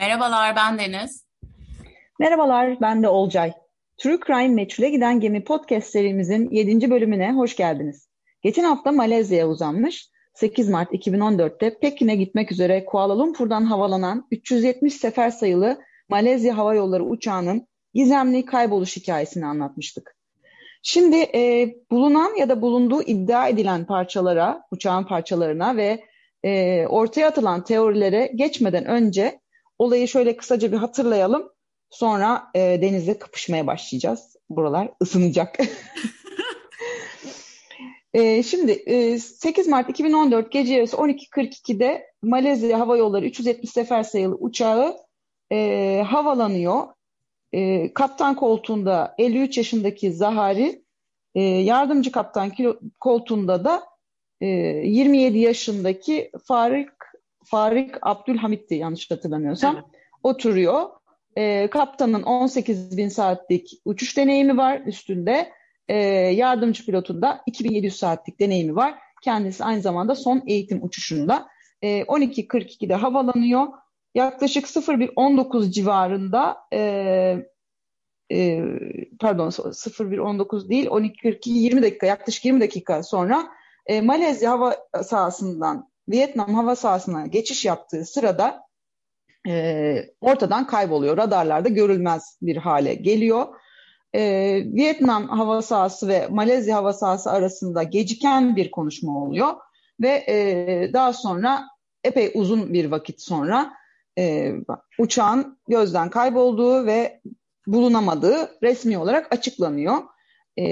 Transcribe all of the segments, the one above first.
Merhabalar, ben Deniz. Merhabalar, ben de Olcay. True Crime Meçhule Giden Gemi podcast serimizin 7. bölümüne hoş geldiniz. Geçen hafta Malezya'ya uzanmış, 8 Mart 2014'te Pekin'e gitmek üzere Kuala Lumpur'dan havalanan 370 sefer sayılı Malezya Hava Yolları uçağının gizemli kayboluş hikayesini anlatmıştık. Şimdi e, bulunan ya da bulunduğu iddia edilen parçalara, uçağın parçalarına ve e, ortaya atılan teorilere geçmeden önce olayı şöyle kısaca bir hatırlayalım. Sonra e, denizle kapışmaya başlayacağız. Buralar ısınacak. e, şimdi e, 8 Mart 2014 gece yarısı 12.42'de Malezya Hava Yolları 370 sefer sayılı uçağı e, havalanıyor. E, kaptan koltuğunda 53 yaşındaki Zahari, e, yardımcı kaptan koltuğunda da e, 27 yaşındaki Farik Farik Abdülhamit'ti yanlış hatırlamıyorsam. Evet. Oturuyor. E, kaptanın 18 bin saatlik uçuş deneyimi var üstünde. E, yardımcı pilotun da 2700 saatlik deneyimi var. Kendisi aynı zamanda son eğitim uçuşunda. E, 12.42'de havalanıyor. Yaklaşık 01.19 civarında e, e, pardon 01.19 değil 12.42 20 dakika yaklaşık 20 dakika sonra e, Malezya hava sahasından Vietnam hava sahasına geçiş yaptığı sırada e, ortadan kayboluyor. Radarlarda görülmez bir hale geliyor. E, Vietnam hava sahası ve Malezya hava sahası arasında geciken bir konuşma oluyor ve e, daha sonra epey uzun bir vakit sonra e, uçağın gözden kaybolduğu ve bulunamadığı resmi olarak açıklanıyor. E,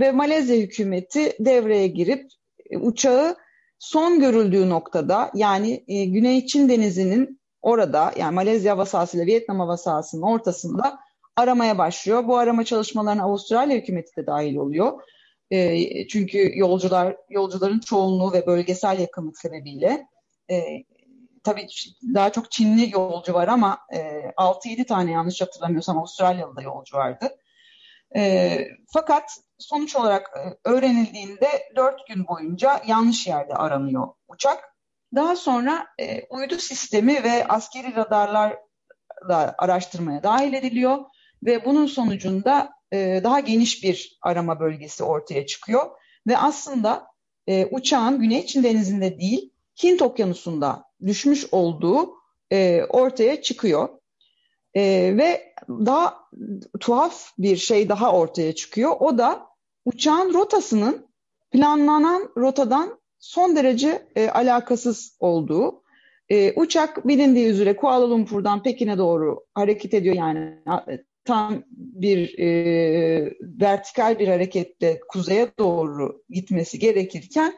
ve Malezya hükümeti devreye girip e, uçağı son görüldüğü noktada yani e, Güney Çin Denizi'nin orada yani Malezya hava ile Vietnam hava ortasında aramaya başlıyor. Bu arama çalışmalarına Avustralya hükümeti de dahil oluyor. E, çünkü yolcular yolcuların çoğunluğu ve bölgesel yakınlık sebebiyle e, tabii daha çok Çinli yolcu var ama e, 6-7 tane yanlış hatırlamıyorsam Avustralyalı da yolcu vardı. E, fakat sonuç olarak e, öğrenildiğinde 4 gün boyunca yanlış yerde aranıyor uçak. Daha sonra e, uydu sistemi ve askeri radarlar da araştırmaya dahil ediliyor ve bunun sonucunda e, daha geniş bir arama bölgesi ortaya çıkıyor ve aslında e, uçağın Güney Çin Denizi'nde değil Hint Okyanusu'nda düşmüş olduğu e, ortaya çıkıyor. E, ve daha tuhaf bir şey daha ortaya çıkıyor. O da uçağın rotasının planlanan rotadan son derece e, alakasız olduğu. E, uçak bilindiği üzere Kuala Lumpur'dan Pekin'e doğru hareket ediyor yani tam bir e, vertikal bir hareketle kuzeye doğru gitmesi gerekirken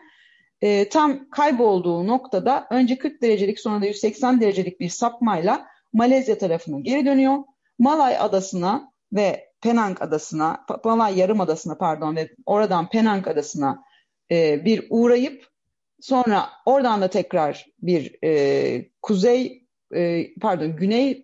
e, tam kaybolduğu noktada önce 40 derecelik sonra da 180 derecelik bir sapmayla Malezya tarafına geri dönüyor. Malay adasına ve Penang adasına, Malay Yarımadası'na pardon ve oradan Penang adasına e, bir uğrayıp sonra oradan da tekrar bir e, kuzey e, pardon güney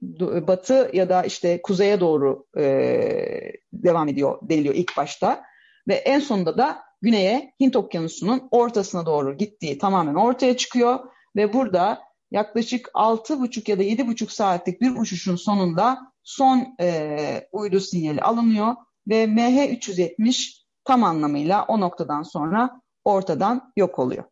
batı ya da işte kuzeye doğru e, devam ediyor deniliyor ilk başta ve en sonunda da güneye Hint Okyanusu'nun ortasına doğru gittiği tamamen ortaya çıkıyor ve burada yaklaşık 6,5 ya da 7,5 saatlik bir uçuşun sonunda son e, uydu sinyali alınıyor ve MH370 tam anlamıyla o noktadan sonra ortadan yok oluyor.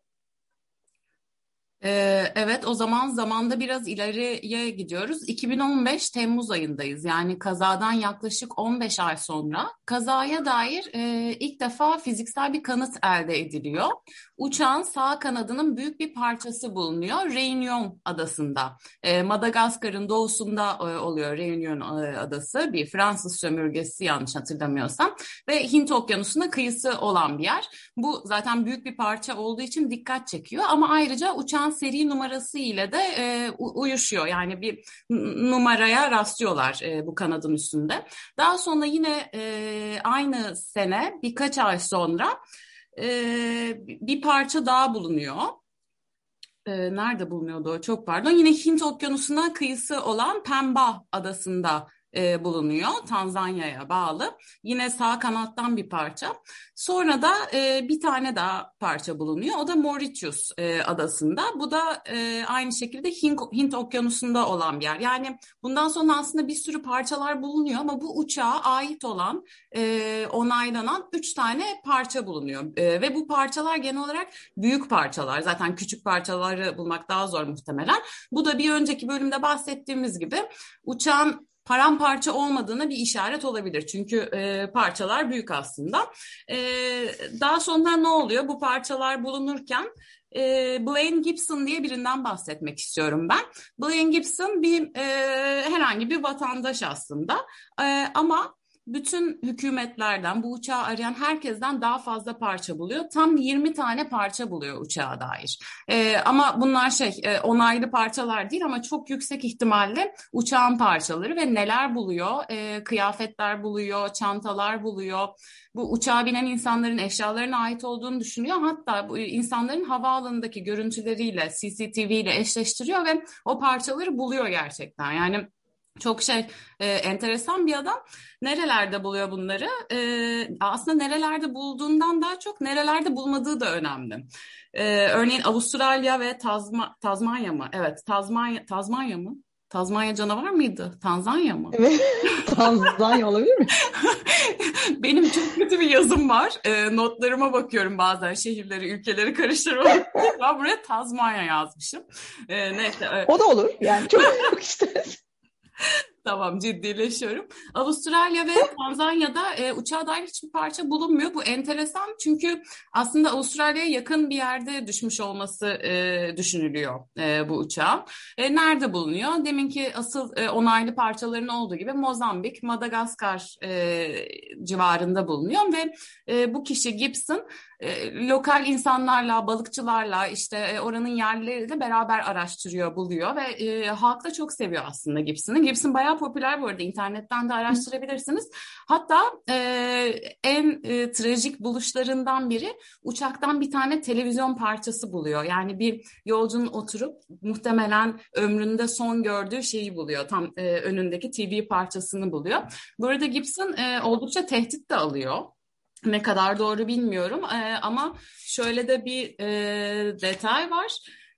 Ee, evet o zaman zamanda biraz ileriye gidiyoruz. 2015 Temmuz ayındayız. Yani kazadan yaklaşık 15 ay sonra kazaya dair e, ilk defa fiziksel bir kanıt elde ediliyor. Uçağın sağ kanadının büyük bir parçası bulunuyor Reunion adasında. E, Madagaskar'ın doğusunda e, oluyor Reunion e, adası. Bir Fransız sömürgesi yanlış hatırlamıyorsam. Ve Hint Okyanusu'na kıyısı olan bir yer. Bu zaten büyük bir parça olduğu için dikkat çekiyor. Ama ayrıca uçağın seri numarası ile de e, uyuşuyor. Yani bir numaraya rastlıyorlar e, bu kanadın üstünde. Daha sonra yine e, aynı sene birkaç ay sonra e, bir parça daha bulunuyor. E, nerede bulunuyordu o? Çok pardon. Yine Hint Okyanusu'na kıyısı olan Pemba adasında e, bulunuyor. Tanzanya'ya bağlı. Yine sağ kanattan bir parça. Sonra da e, bir tane daha parça bulunuyor. O da Mauritius e, adasında. Bu da e, aynı şekilde Hint, Hint okyanusunda olan bir yer. Yani bundan sonra aslında bir sürü parçalar bulunuyor ama bu uçağa ait olan e, onaylanan üç tane parça bulunuyor. E, ve bu parçalar genel olarak büyük parçalar. Zaten küçük parçaları bulmak daha zor muhtemelen. Bu da bir önceki bölümde bahsettiğimiz gibi uçağın paramparça olmadığına bir işaret olabilir. Çünkü e, parçalar büyük aslında. E, daha sonra ne oluyor? Bu parçalar bulunurken e, Blaine Gibson diye birinden bahsetmek istiyorum ben. Blaine Gibson bir e, herhangi bir vatandaş aslında e, ama bütün hükümetlerden bu uçağı arayan herkesten daha fazla parça buluyor. Tam 20 tane parça buluyor uçağa dair. Ee, ama bunlar şey e, onaylı parçalar değil ama çok yüksek ihtimalle uçağın parçaları ve neler buluyor? Ee, kıyafetler buluyor, çantalar buluyor. Bu uçağa binen insanların eşyalarına ait olduğunu düşünüyor. Hatta bu insanların havaalanındaki görüntüleriyle, CCTV ile eşleştiriyor ve o parçaları buluyor gerçekten. Yani çok şey e, enteresan bir adam. Nerelerde buluyor bunları? E, aslında nerelerde bulduğundan daha çok nerelerde bulmadığı da önemli. E, örneğin Avustralya ve Tazma, Tazmanya mı? Evet, Tazmanya, Tazmanya mı? Tazmanya canavar mıydı? Tanzanya mı? Evet. Tanzanya olabilir mi? Benim çok kötü bir yazım var. E, notlarıma bakıyorum bazen şehirleri, ülkeleri karıştırmak. ben buraya Tazmanya yazmışım. E, neyse. E... O da olur. Yani çok, çok işte. Tamam ciddileşiyorum. Avustralya ve Tanzanya'da e, uçağa dair hiçbir parça bulunmuyor. Bu enteresan çünkü aslında Avustralya'ya yakın bir yerde düşmüş olması e, düşünülüyor e, bu uçağın. E, nerede bulunuyor? Deminki asıl e, onaylı parçaların olduğu gibi Mozambik, Madagaskar e, civarında bulunuyor ve e, bu kişi Gibson e, lokal insanlarla, balıkçılarla işte e, oranın yerlileriyle beraber araştırıyor, buluyor ve e, halk da çok seviyor aslında Gibson'ı. Gibson bayağı popüler bu arada internetten de araştırabilirsiniz. Hatta e, en e, trajik buluşlarından biri uçaktan bir tane televizyon parçası buluyor. Yani bir yolcunun oturup muhtemelen ömründe son gördüğü şeyi buluyor. Tam e, önündeki TV parçasını buluyor. Burada Gibson e, oldukça tehdit de alıyor. Ne kadar doğru bilmiyorum e, ama şöyle de bir e, detay var.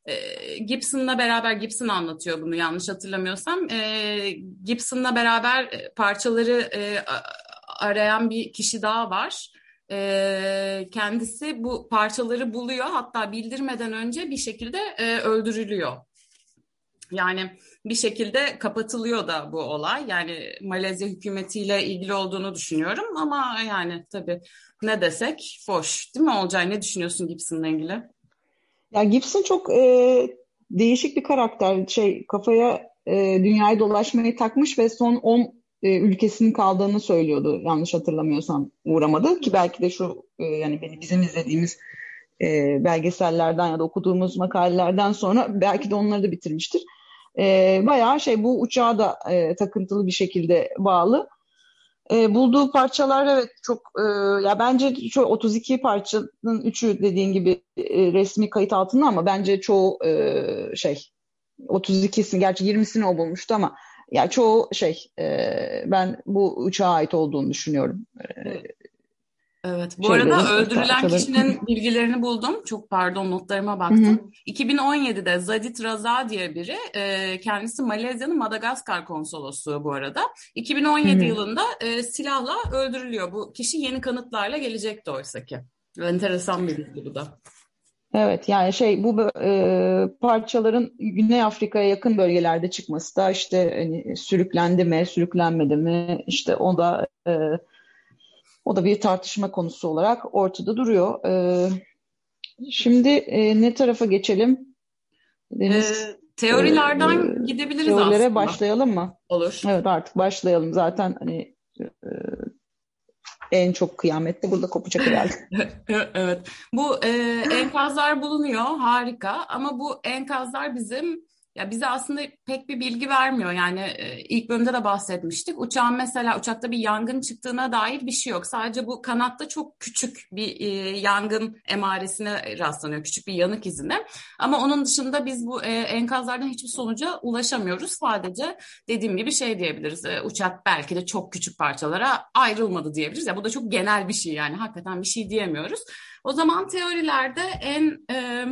E, Gibson'la beraber Gibson anlatıyor bunu yanlış hatırlamıyorsam. E, Gibson'la beraber e, parçaları e, arayan bir kişi daha var. E, kendisi bu parçaları buluyor hatta bildirmeden önce bir şekilde e, öldürülüyor. Yani bir şekilde kapatılıyor da bu olay. Yani Malezya hükümetiyle ilgili olduğunu düşünüyorum ama yani tabii ne desek boş değil mi Olcay? Ne düşünüyorsun Gibson'la ilgili? Ya Gibson çok e, değişik bir karakter. Şey kafaya e, dünyayı dolaşmayı takmış ve son 10 e, ülkesinin kaldığını söylüyordu. Yanlış hatırlamıyorsam uğramadı ki belki de şu e, yani bizim izlediğimiz e, belgesellerden ya da okuduğumuz makalelerden sonra belki de onları da bitirmiştir e, bayağı şey bu uçağa da e, takıntılı bir şekilde bağlı. E, bulduğu parçalar evet çok e, ya bence şu 32 parçanın 3'ü dediğin gibi e, resmi kayıt altında ama bence çoğu e, şey 32'sini gerçi 20'sini o bulmuştu ama ya çoğu şey e, ben bu uçağa ait olduğunu düşünüyorum. E, Evet. Bu Şeyleri, arada öldürülen parçaları. kişinin bilgilerini buldum. Çok pardon notlarıma baktım. Hı hı. 2017'de Zadit Raza diye biri, e, kendisi Malezya'nın Madagaskar konsolosluğu bu arada. 2017 hı hı. yılında e, silahla öldürülüyor. Bu kişi yeni kanıtlarla gelecekti oysa ki. Enteresan bir bilgi bu da. Evet yani şey bu e, parçaların Güney Afrika'ya yakın bölgelerde çıkması da işte hani, sürüklendi mi, sürüklenmedi mi işte o da e, o da bir tartışma konusu olarak ortada duruyor. Ee, şimdi e, ne tarafa geçelim? Deniz, ee, teorilerden e, gidebiliriz teorilere aslında. başlayalım mı? Olur. Evet artık başlayalım. Zaten hani e, en çok kıyamette burada kopacak herhalde. evet. Bu e, enkazlar bulunuyor. Harika. Ama bu enkazlar bizim ya bize aslında pek bir bilgi vermiyor. Yani e, ilk bölümde de bahsetmiştik. Uçağın mesela uçakta bir yangın çıktığına dair bir şey yok. Sadece bu kanatta çok küçük bir e, yangın emaresine rastlanıyor. Küçük bir yanık izine. Ama onun dışında biz bu e, enkazlardan hiçbir sonuca ulaşamıyoruz. Sadece dediğim gibi şey diyebiliriz. E, uçak belki de çok küçük parçalara ayrılmadı diyebiliriz. Ya bu da çok genel bir şey yani. Hakikaten bir şey diyemiyoruz. O zaman teorilerde en e,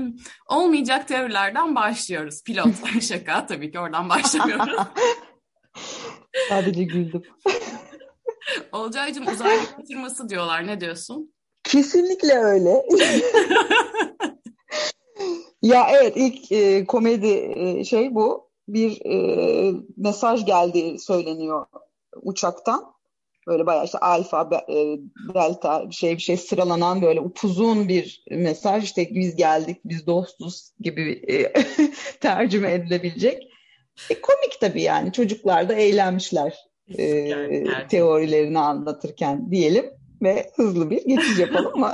olmayacak teorilerden başlıyoruz. Pilot şaka tabii ki oradan başlamıyoruz. Sadece güldüm. Olcaycığım uzaylı kaçırması diyorlar. Ne diyorsun? Kesinlikle öyle. ya evet ilk e, komedi e, şey bu. Bir e, mesaj geldi söyleniyor uçaktan. Böyle bayağı işte alfa, e, delta bir şey bir şey sıralanan böyle upuzun bir mesaj. İşte biz geldik, biz dostuz gibi e, tercüme edilebilecek. E, komik tabii yani. Çocuklar da eğlenmişler e, yani, teorilerini anlatırken diyelim ve hızlı bir geçiş yapalım mı?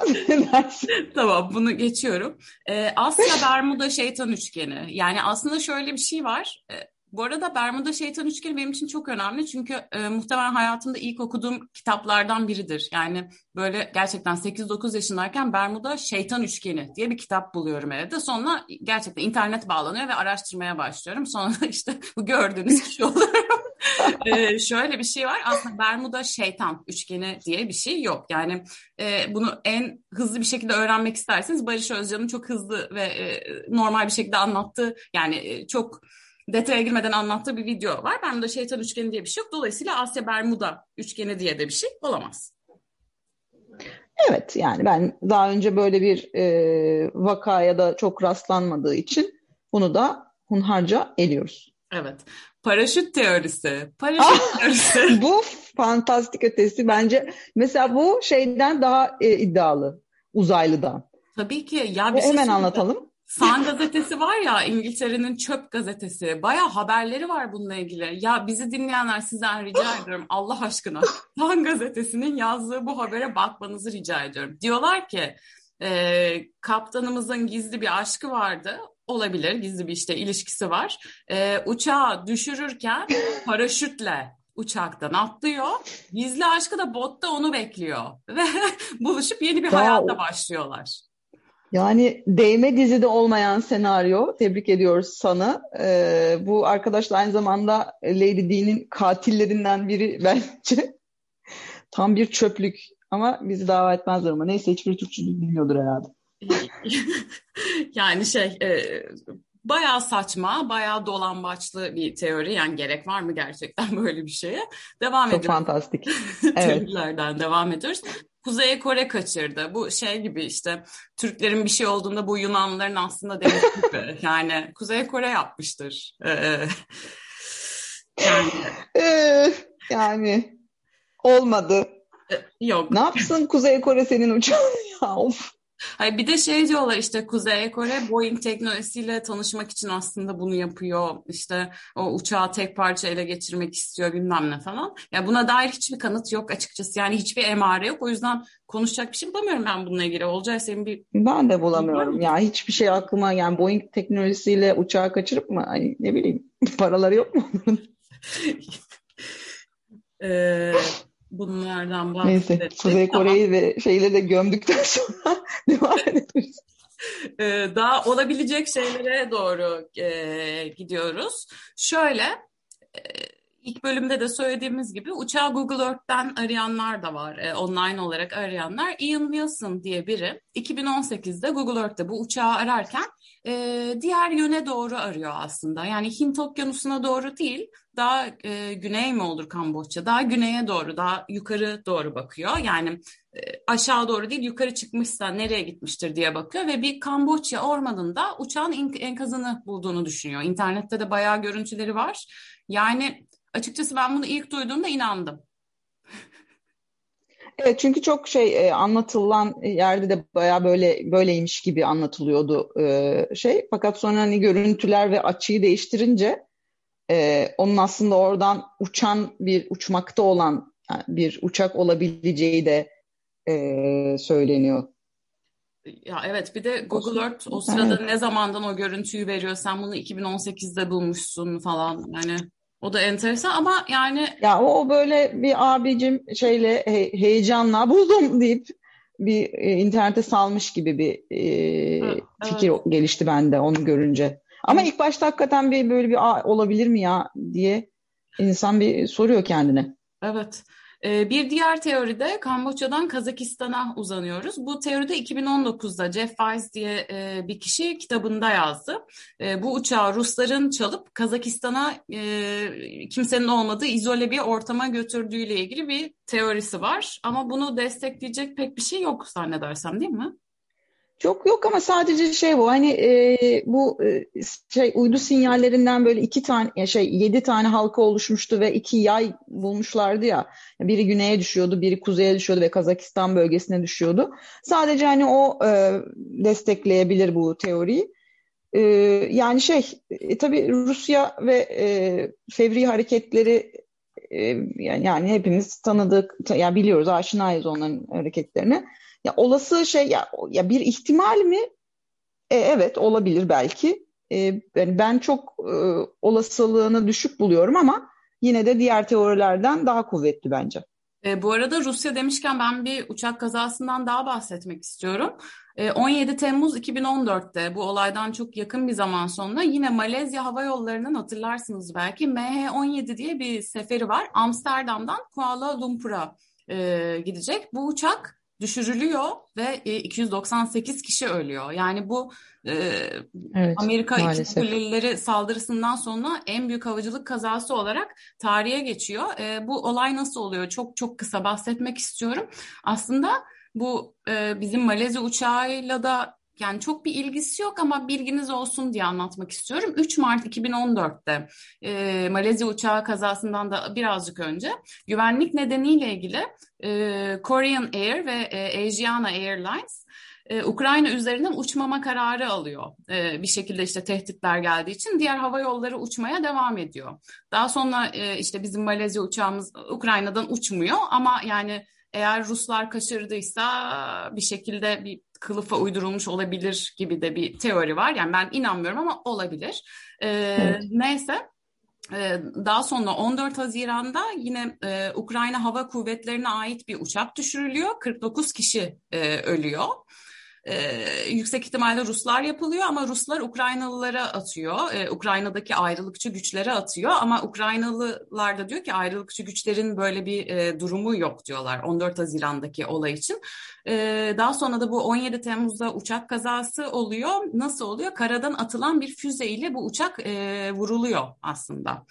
tamam bunu geçiyorum. Ee, Asya Bermuda şeytan üçgeni. Yani aslında şöyle bir şey var. Ee, bu arada Bermuda Şeytan Üçgeni benim için çok önemli çünkü e, muhtemelen hayatımda ilk okuduğum kitaplardan biridir. Yani böyle gerçekten 8-9 yaşındayken Bermuda Şeytan Üçgeni diye bir kitap buluyorum evde. Sonra gerçekten internet bağlanıyor ve araştırmaya başlıyorum. Sonra işte bu gördüğünüz kişi oluyorum. e, şöyle bir şey var aslında Bermuda Şeytan Üçgeni diye bir şey yok. Yani e, bunu en hızlı bir şekilde öğrenmek isterseniz Barış Özcan'ın çok hızlı ve e, normal bir şekilde anlattığı yani e, çok detaya girmeden anlattığı bir video var. Bermuda şeytan üçgeni diye bir şey yok. Dolayısıyla Asya Bermuda üçgeni diye de bir şey olamaz. Evet yani ben daha önce böyle bir e, vakaya da çok rastlanmadığı için bunu da hunharca eliyoruz. Evet. Paraşüt teorisi. Paraşüt teorisi. bu fantastik ötesi bence. Mesela bu şeyden daha e, iddialı. Uzaylıdan. Tabii ki. Ya bir şey hemen anlatalım. San gazetesi var ya İngiltere'nin çöp gazetesi. Baya haberleri var bununla ilgili. Ya bizi dinleyenler sizden rica ediyorum Allah aşkına. San gazetesinin yazdığı bu habere bakmanızı rica ediyorum. Diyorlar ki e, kaptanımızın gizli bir aşkı vardı. Olabilir gizli bir işte ilişkisi var. E, uçağı düşürürken paraşütle uçaktan atlıyor. Gizli aşkı da botta onu bekliyor. Ve buluşup yeni bir hayata başlıyorlar. Yani değme dizide olmayan senaryo. Tebrik ediyoruz sana. Ee, bu arkadaşlar aynı zamanda Lady D'nin katillerinden biri bence. Tam bir çöplük. Ama bizi dava etmezler ama. Neyse hiçbir Türkçe bilmiyordur herhalde. yani şey e, bayağı saçma, bayağı dolambaçlı bir teori. Yani gerek var mı gerçekten böyle bir şeye? Devam Çok ediyoruz. Çok fantastik. evet. Teorilerden devam ediyoruz. Kuzey Kore kaçırdı. Bu şey gibi işte Türklerin bir şey olduğunda bu Yunanlıların aslında demek gibi. yani Kuzey Kore yapmıştır. Ee, yani. Ee, yani olmadı. Ee, yok. Ne yapsın Kuzey Kore senin uçağın ya of. Hayır, bir de şey diyorlar işte Kuzey Kore Boeing teknolojisiyle tanışmak için aslında bunu yapıyor. İşte o uçağı tek parça ele geçirmek istiyor bilmem ne falan. Ya yani buna dair hiçbir kanıt yok açıkçası. Yani hiçbir emare yok. O yüzden konuşacak bir şey bulamıyorum ben bununla ilgili. Olcay senin bir... Ben de bulamıyorum. Ya hiçbir şey aklıma yani Boeing teknolojisiyle uçağı kaçırıp mı? Hani ne bileyim paraları yok mu ee, bunlardan bahsettik. Neyse Kuzey Kore'yi tamam. ve şeyleri de gömdükten sonra devam ederiz. Ee, daha olabilecek şeylere doğru e, gidiyoruz. Şöyle e, ilk bölümde de söylediğimiz gibi uçağı Google Earth'ten arayanlar da var. E, online olarak arayanlar. Ian Wilson diye biri 2018'de Google Earth'te bu uçağı ararken e, diğer yöne doğru arıyor aslında. Yani Hint Okyanusu'na doğru değil, daha e, güney mi olur Kamboçya? Daha güneye doğru, daha yukarı doğru bakıyor. Yani e, aşağı doğru değil, yukarı çıkmışsa nereye gitmiştir diye bakıyor ve bir Kamboçya ormanında uçağın enkazını bulduğunu düşünüyor. İnternette de bayağı görüntüleri var. Yani açıkçası ben bunu ilk duyduğumda inandım. Evet çünkü çok şey e, anlatılan yerde de baya böyle böyleymiş gibi anlatılıyordu e, şey. Fakat sonra hani görüntüler ve açıyı değiştirince e, onun aslında oradan uçan bir uçmakta olan yani bir uçak olabileceği de e, söyleniyor. Ya evet bir de Google Earth o sırada evet. ne zamandan o görüntüyü veriyor. Sen bunu 2018'de bulmuşsun falan. Yani o da enteresan ama yani... Ya o böyle bir abicim şeyle he, heyecanla buldum deyip bir e, internete salmış gibi bir e, evet, fikir evet. gelişti bende onu görünce. Ama ilk başta hakikaten bir böyle bir olabilir mi ya diye insan bir soruyor kendine. Evet. Ee, bir diğer teoride Kamboçya'dan Kazakistan'a uzanıyoruz. Bu teoride 2019'da Jeff Weiss diye e, bir kişi kitabında yazdı. E, bu uçağı Rusların çalıp Kazakistan'a e, kimsenin olmadığı izole bir ortama götürdüğüyle ilgili bir teorisi var. Ama bunu destekleyecek pek bir şey yok zannedersem değil mi? Çok yok ama sadece şey bu hani e, bu e, şey uydu sinyallerinden böyle iki tane şey yedi tane halka oluşmuştu ve iki yay bulmuşlardı ya biri güneye düşüyordu biri kuzeye düşüyordu ve Kazakistan bölgesine düşüyordu. Sadece hani o e, destekleyebilir bu teoriyi. E, yani şey e, tabii Rusya ve e, fevri hareketleri yani, yani hepimiz tanıdık yani biliyoruz aşinayız onların hareketlerine. Ya olası şey ya, ya bir ihtimal mi? E, evet olabilir belki. E, yani ben çok e, olasılığını düşük buluyorum ama yine de diğer teorilerden daha kuvvetli bence. E, bu arada Rusya demişken ben bir uçak kazasından daha bahsetmek istiyorum. E, 17 Temmuz 2014'te bu olaydan çok yakın bir zaman sonra yine Malezya Hava Yolları'nın hatırlarsınız belki MH17 diye bir seferi var. Amsterdam'dan Kuala Lumpur'a e, gidecek. Bu uçak düşürülüyor ve 298 e, kişi ölüyor. Yani bu e, evet, Amerika İkinci Kuleleri saldırısından sonra en büyük havacılık kazası olarak tarihe geçiyor. E, bu olay nasıl oluyor? Çok çok kısa bahsetmek istiyorum. Aslında bu e, bizim Malezya uçağıyla da yani çok bir ilgisi yok ama bilginiz olsun diye anlatmak istiyorum. 3 Mart 2014'te e, Malezya uçağı kazasından da birazcık önce güvenlik nedeniyle ilgili e, Korean Air ve e, Asiana Airlines e, Ukrayna üzerinden uçmama kararı alıyor. E, bir şekilde işte tehditler geldiği için diğer hava yolları uçmaya devam ediyor. Daha sonra e, işte bizim Malezya uçağımız Ukrayna'dan uçmuyor ama yani eğer Ruslar kaçırdıysa bir şekilde bir kılıfa uydurulmuş olabilir gibi de bir teori var. Yani ben inanmıyorum ama olabilir. Ee, evet. Neyse. Ee, daha sonra 14 Haziran'da yine e, Ukrayna Hava Kuvvetleri'ne ait bir uçak düşürülüyor. 49 kişi e, ölüyor e, yüksek ihtimalle Ruslar yapılıyor ama Ruslar Ukraynalılara atıyor. E, Ukrayna'daki ayrılıkçı güçlere atıyor ama Ukraynalılar da diyor ki ayrılıkçı güçlerin böyle bir e, durumu yok diyorlar 14 Haziran'daki olay için. E, daha sonra da bu 17 Temmuz'da uçak kazası oluyor. Nasıl oluyor? Karadan atılan bir füzeyle bu uçak e, vuruluyor aslında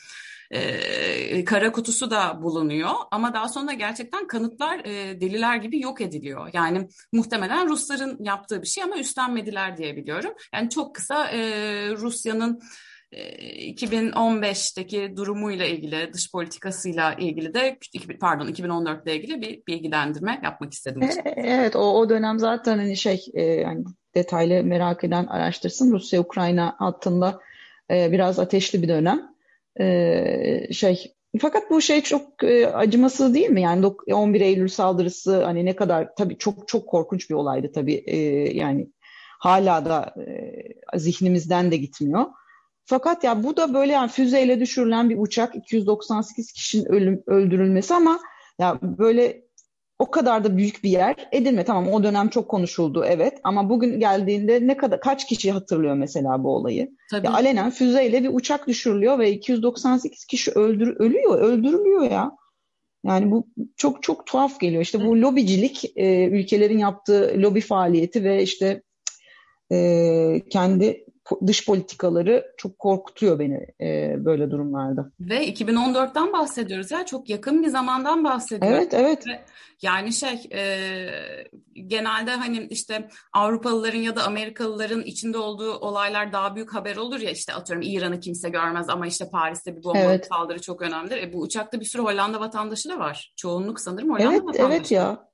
e, kara kutusu da bulunuyor ama daha sonra gerçekten kanıtlar e, deliler gibi yok ediliyor. Yani muhtemelen Rusların yaptığı bir şey ama üstlenmediler diye biliyorum. Yani çok kısa e, Rusya'nın 2015'teki durumuyla ilgili, dış politikasıyla ilgili de pardon 2014 ile ilgili bir bilgilendirme yapmak istedim. Evet o, o dönem zaten hani şey yani detaylı merak eden araştırsın. Rusya-Ukrayna hattında biraz ateşli bir dönem. Ee, şey fakat bu şey çok e, acımasız değil mi? Yani 11 Eylül saldırısı hani ne kadar tabii çok çok korkunç bir olaydı tabii. E, yani hala da e, zihnimizden de gitmiyor. Fakat ya bu da böyle yani füzeyle düşürülen bir uçak 298 kişinin ölüm, öldürülmesi ama ya böyle o kadar da büyük bir yer Edirne tamam o dönem çok konuşuldu evet ama bugün geldiğinde ne kadar kaç kişi hatırlıyor mesela bu olayı? Tabii. Ya alenen füzeyle bir uçak düşürülüyor ve 298 kişi öldür ölüyor, öldürülüyor ya. Yani bu çok çok tuhaf geliyor. İşte bu lobicilik, e, ülkelerin yaptığı lobi faaliyeti ve işte e, kendi dış politikaları çok korkutuyor beni e, böyle durumlarda. Ve 2014'ten bahsediyoruz ya çok yakın bir zamandan bahsediyoruz. Evet evet. Ve yani şey e, genelde hani işte Avrupalıların ya da Amerikalıların içinde olduğu olaylar daha büyük haber olur ya işte atıyorum İran'ı kimse görmez ama işte Paris'te bir bomba evet. saldırı çok önemlidir. E, bu uçakta bir sürü Hollanda vatandaşı da var. Çoğunluk sanırım Hollanda evet, vatandaşı. Evet ya.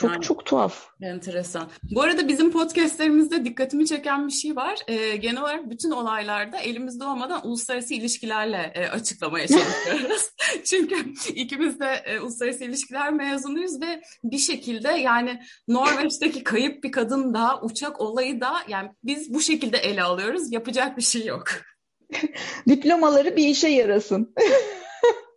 Çok yani, çok tuhaf. Enteresan. Bu arada bizim podcastlerimizde dikkatimi çeken bir şey var. Ee, genel olarak bütün olaylarda elimizde olmadan uluslararası ilişkilerle e, açıklamaya çalışıyoruz. Çünkü ikimiz de e, uluslararası ilişkiler mezunuyuz ve bir şekilde yani Norveç'teki kayıp bir kadın da uçak olayı da yani biz bu şekilde ele alıyoruz. Yapacak bir şey yok. Diplomaları bir işe yarasın.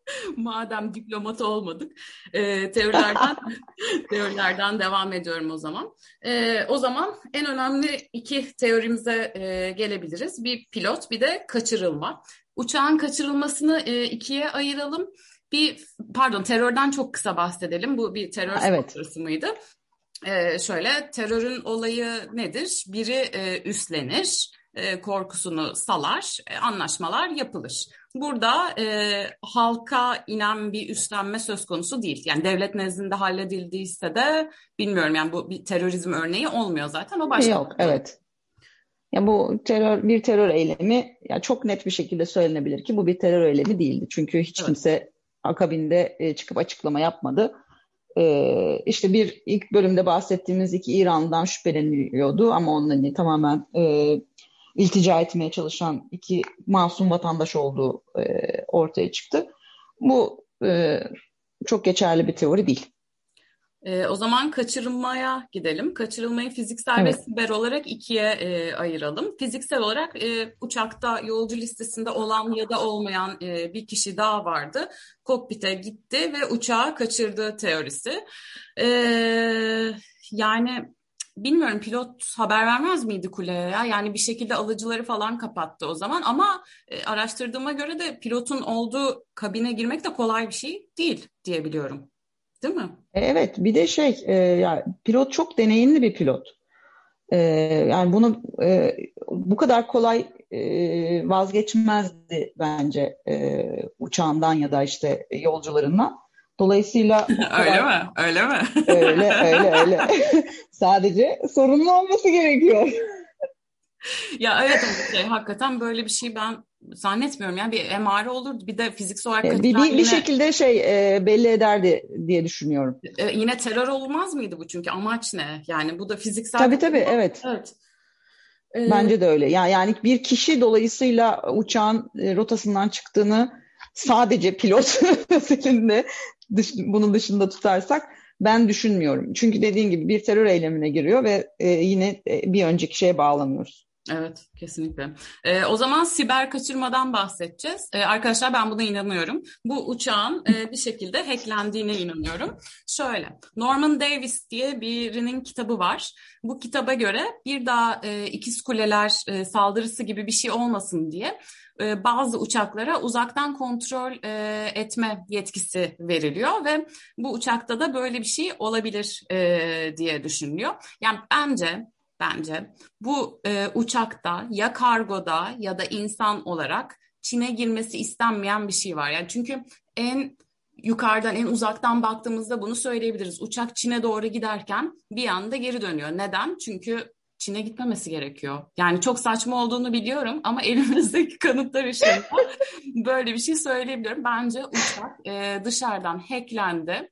Madem diplomatı olmadık, e, teorilerden teorilerden devam ediyorum o zaman. E, o zaman en önemli iki teorimize e, gelebiliriz. Bir pilot, bir de kaçırılma. Uçağın kaçırılmasını e, ikiye ayıralım. Bir pardon terörden çok kısa bahsedelim. Bu bir terör evet. mıydı? Ee, şöyle terörün olayı nedir? Biri e, üstlenir, e, korkusunu salar, e, anlaşmalar yapılır. Burada e, halka inen bir üstlenme söz konusu değil. Yani devlet nezdinde halledildiyse de bilmiyorum yani bu bir terörizm örneği olmuyor zaten o başka. Yok evet. Ya bu terör bir terör eylemi ya çok net bir şekilde söylenebilir ki bu bir terör eylemi değildi. Çünkü hiç evet. kimse akabinde e, çıkıp açıklama yapmadı. E, işte bir ilk bölümde bahsettiğimiz iki İran'dan şüpheleniyordu ama onların hani tamamen e, iltica etmeye çalışan iki masum vatandaş olduğu e, ortaya çıktı. Bu e, çok geçerli bir teori değil. E, o zaman kaçırılmaya gidelim. Kaçırılmayı fiziksel evet. ve siber olarak ikiye e, ayıralım. Fiziksel olarak e, uçakta yolcu listesinde olan ya da olmayan e, bir kişi daha vardı. Kokpite gitti ve uçağı kaçırdığı teorisi. E, yani bilmiyorum pilot haber vermez miydi kuleye ya? Yani bir şekilde alıcıları falan kapattı o zaman ama e, araştırdığıma göre de pilotun olduğu kabine girmek de kolay bir şey değil diye biliyorum. Değil mi? E, evet bir de şey e, ya pilot çok deneyimli bir pilot. E, yani bunu e, bu kadar kolay e, vazgeçmezdi bence e, uçağından ya da işte yolcularından. Dolayısıyla öyle mi? Öyle mi? öyle öyle öyle. Sadece sorunlu olması gerekiyor. ya evet şey, hakikaten böyle bir şey ben zannetmiyorum. Yani bir emare olurdu. Bir de fiziksel olarak bir, bir, yine, bir şekilde şey e, belli ederdi diye düşünüyorum. E, yine terör olmaz mıydı bu çünkü amaç ne? Yani bu da fiziksel. Tabii tabii olmaz. evet. Evet. Ee, Bence de öyle. Yani, yani bir kişi dolayısıyla uçağın e, rotasından çıktığını sadece pilot özelinde dış, bunun dışında tutarsak ben düşünmüyorum. Çünkü dediğin gibi bir terör eylemine giriyor ve e, yine e, bir önceki şeye bağlanıyoruz. Evet, kesinlikle. Ee, o zaman siber kaçırmadan bahsedeceğiz. Ee, arkadaşlar ben buna inanıyorum. Bu uçağın e, bir şekilde hacklendiğine inanıyorum. Şöyle, Norman Davis diye birinin kitabı var. Bu kitaba göre bir daha e, ikiz kuleler e, saldırısı gibi bir şey olmasın diye e, bazı uçaklara uzaktan kontrol e, etme yetkisi veriliyor ve bu uçakta da böyle bir şey olabilir e, diye düşünülüyor. Yani bence bence bu uçakta ya kargoda ya da insan olarak Çin'e girmesi istenmeyen bir şey var. Yani çünkü en yukarıdan en uzaktan baktığımızda bunu söyleyebiliriz. Uçak Çin'e doğru giderken bir anda geri dönüyor. Neden? Çünkü Çin'e gitmemesi gerekiyor. Yani çok saçma olduğunu biliyorum ama elimizdeki kanıtlar ışığında böyle bir şey söyleyebilirim. Bence uçak e, dışarıdan hacklendi.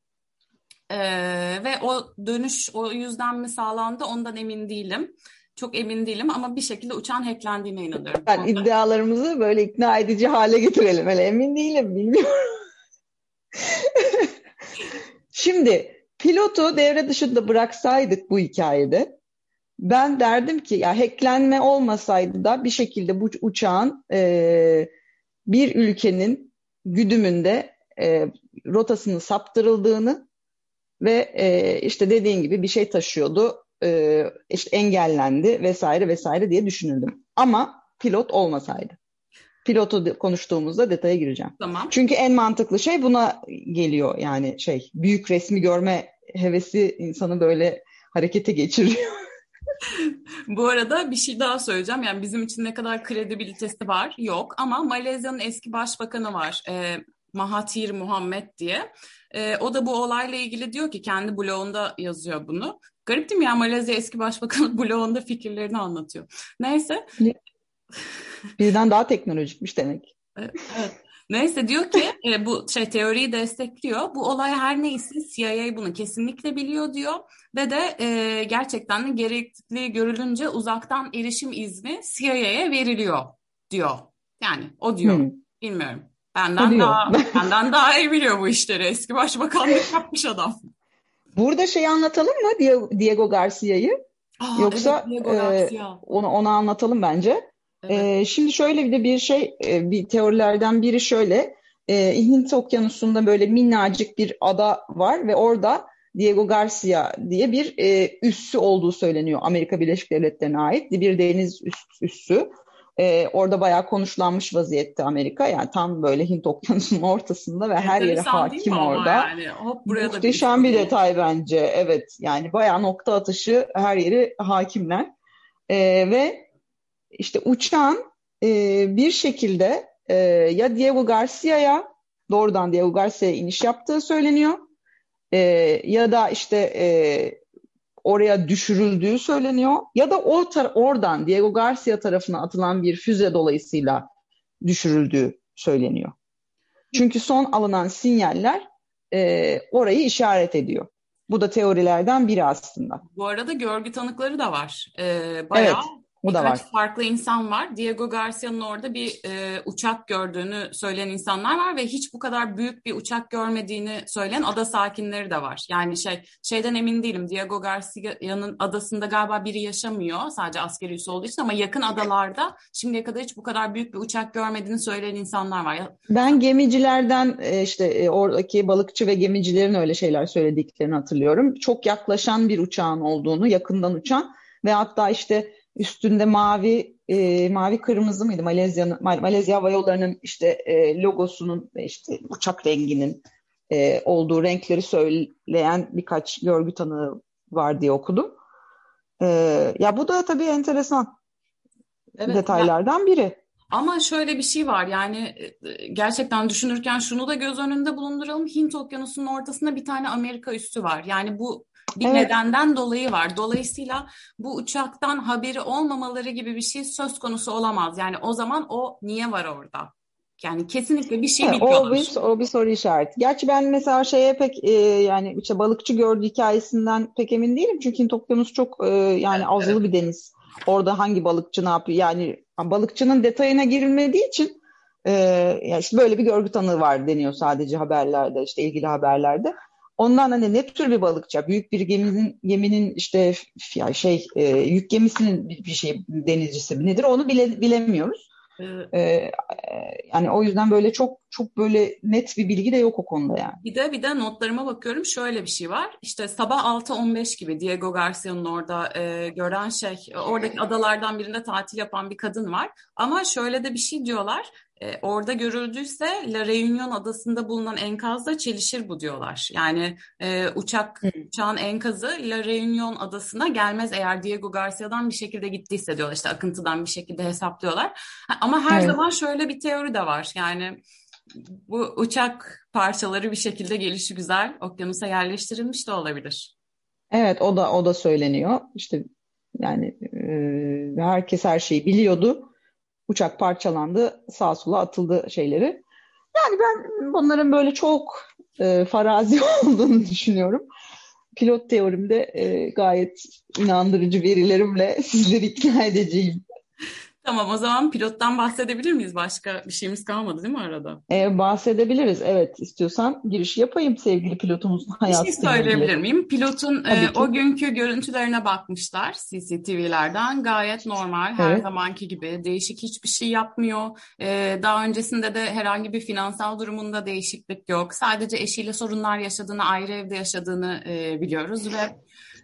Ee, ve o dönüş o yüzden mi sağlandı ondan emin değilim. Çok emin değilim ama bir şekilde uçağın hacklendiğine inanıyorum. Ben iddialarımızı böyle ikna edici hale getirelim. Öyle emin değilim bilmiyorum. Şimdi pilotu devre dışında bıraksaydık bu hikayede ben derdim ki ya hacklenme olmasaydı da bir şekilde bu uçağın e, bir ülkenin güdümünde e, rotasını saptırıldığını ve e, işte dediğin gibi bir şey taşıyordu e, işte engellendi vesaire vesaire diye düşünürdüm. Ama pilot olmasaydı. Pilotu konuştuğumuzda detaya gireceğim. Tamam. Çünkü en mantıklı şey buna geliyor yani şey büyük resmi görme hevesi insanı böyle harekete geçiriyor. Bu arada bir şey daha söyleyeceğim. Yani bizim için ne kadar kredibilitesi var yok ama Malezya'nın eski başbakanı var. E, Mahathir Muhammed diye. E, o da bu olayla ilgili diyor ki kendi blogunda yazıyor bunu. Garip değil mi ya Malezya eski başbakanı blogunda fikirlerini anlatıyor. Neyse. Birden daha teknolojikmiş demek. Evet. evet. Neyse diyor ki e, bu şey teoriyi destekliyor. Bu olay her neyse CIA bunu kesinlikle biliyor diyor ve de e, gerçekten de gerekli görülünce uzaktan erişim izni CIA'ye veriliyor diyor. Yani o diyor. Hmm. Bilmiyorum. Benden daha benden daha iyi biliyor bu işleri. Eski başbakanlık yapmış adam. Burada şey anlatalım mı Diego, Garcia'yı? Yoksa evet, Diego e, onu onu anlatalım bence. Evet. E, şimdi şöyle bir de bir şey, e, bir teorilerden biri şöyle. E, Hint Okyanusu'nda böyle minnacık bir ada var ve orada Diego Garcia diye bir e, üssü olduğu söyleniyor. Amerika Birleşik Devletleri'ne ait bir deniz üs, üssü. E, orada bayağı konuşlanmış vaziyette Amerika. Yani tam böyle Hint Okyanusu'nun ortasında ve her yere hakim orada. Yani. Hop, buraya Muhteşem bir, bir detay bence. Evet yani bayağı nokta atışı her yeri hakimler. E, ve işte uçağın e, bir şekilde e, ya Diego Garcia'ya doğrudan Diego Garcia'ya iniş yaptığı söyleniyor. E, ya da işte e, oraya düşürüldüğü söyleniyor. Ya da o oradan Diego Garcia tarafına atılan bir füze dolayısıyla düşürüldüğü söyleniyor. Çünkü son alınan sinyaller e, orayı işaret ediyor. Bu da teorilerden biri aslında. Bu arada görgü tanıkları da var. Ee, bayağı evet. Bu da var. farklı insan var. Diego Garcia'nın orada bir e, uçak gördüğünü söyleyen insanlar var ve hiç bu kadar büyük bir uçak görmediğini söyleyen ada sakinleri de var. Yani şey şeyden emin değilim. Diego Garcia'nın adasında galiba biri yaşamıyor. Sadece askeri üssü olduğu için ama yakın adalarda şimdiye kadar hiç bu kadar büyük bir uçak görmediğini söyleyen insanlar var. Ben gemicilerden e, işte e, oradaki balıkçı ve gemicilerin öyle şeyler söylediklerini hatırlıyorum. Çok yaklaşan bir uçağın olduğunu, yakından uçan ve hatta işte üstünde mavi e, mavi kırmızı mıydı Malezya'nın Malezya Hava Yolları'nın işte e, logosunun işte uçak renginin e, olduğu renkleri söyleyen birkaç görgü tanığı var diye okudum. E, ya bu da tabii enteresan evet, detaylardan biri. Ama şöyle bir şey var yani e, gerçekten düşünürken şunu da göz önünde bulunduralım. Hint Okyanusu'nun ortasında bir tane Amerika üssü var. Yani bu bir evet. nedenden dolayı var. Dolayısıyla bu uçaktan haberi olmamaları gibi bir şey söz konusu olamaz. Yani o zaman o niye var orada? Yani kesinlikle bir şey evet. O bir, o bir soru işareti. Gerçi ben mesela şeye pek e, yani işte balıkçı gördü hikayesinden pek emin değilim. Çünkü Hint Okyanusu çok e, yani azılı bir deniz. Orada hangi balıkçı ne yapıyor? Yani balıkçının detayına girilmediği için e, yani işte böyle bir görgü tanığı var deniyor sadece haberlerde işte ilgili haberlerde. Ondan hani ne tür bir balıkçı? Büyük bir geminin geminin işte ya şey e, yük gemisinin bir, şey denizcisi nedir onu bile, bilemiyoruz. Evet. Ee, yani o yüzden böyle çok çok böyle net bir bilgi de yok o konuda yani. Bir de bir de notlarıma bakıyorum şöyle bir şey var. İşte sabah 6.15 gibi Diego Garcia'nın orada e, gören şey oradaki adalardan birinde tatil yapan bir kadın var. Ama şöyle de bir şey diyorlar. E, orada görüldüyse La Reunion adasında bulunan enkazda çelişir bu diyorlar. Yani e, uçak uçağın enkazı La Reunion adasına gelmez eğer Diego Garcia'dan bir şekilde gittiyse diyorlar. İşte akıntıdan bir şekilde hesaplıyorlar. Ha, ama her evet. zaman şöyle bir teori de var. Yani bu uçak parçaları bir şekilde gelişi güzel okyanusa yerleştirilmiş de olabilir. Evet o da o da söyleniyor. İşte yani e, herkes her şeyi biliyordu uçak parçalandı, sağa sola atıldı şeyleri. Yani ben bunların böyle çok e, farazi olduğunu düşünüyorum. Pilot teorimde e, gayet inandırıcı verilerimle sizleri ikna edeceğim. Tamam o zaman pilottan bahsedebilir miyiz? Başka bir şeyimiz kalmadı değil mi arada? Ee, bahsedebiliriz evet. istiyorsan giriş yapayım sevgili pilotumuzun hayatı. Bir şey söyleyebilir miyim? Pilotun e, o günkü görüntülerine bakmışlar CCTV'lerden. Gayet normal her evet. zamanki gibi. Değişik hiçbir şey yapmıyor. Ee, daha öncesinde de herhangi bir finansal durumunda değişiklik yok. Sadece eşiyle sorunlar yaşadığını, ayrı evde yaşadığını e, biliyoruz ve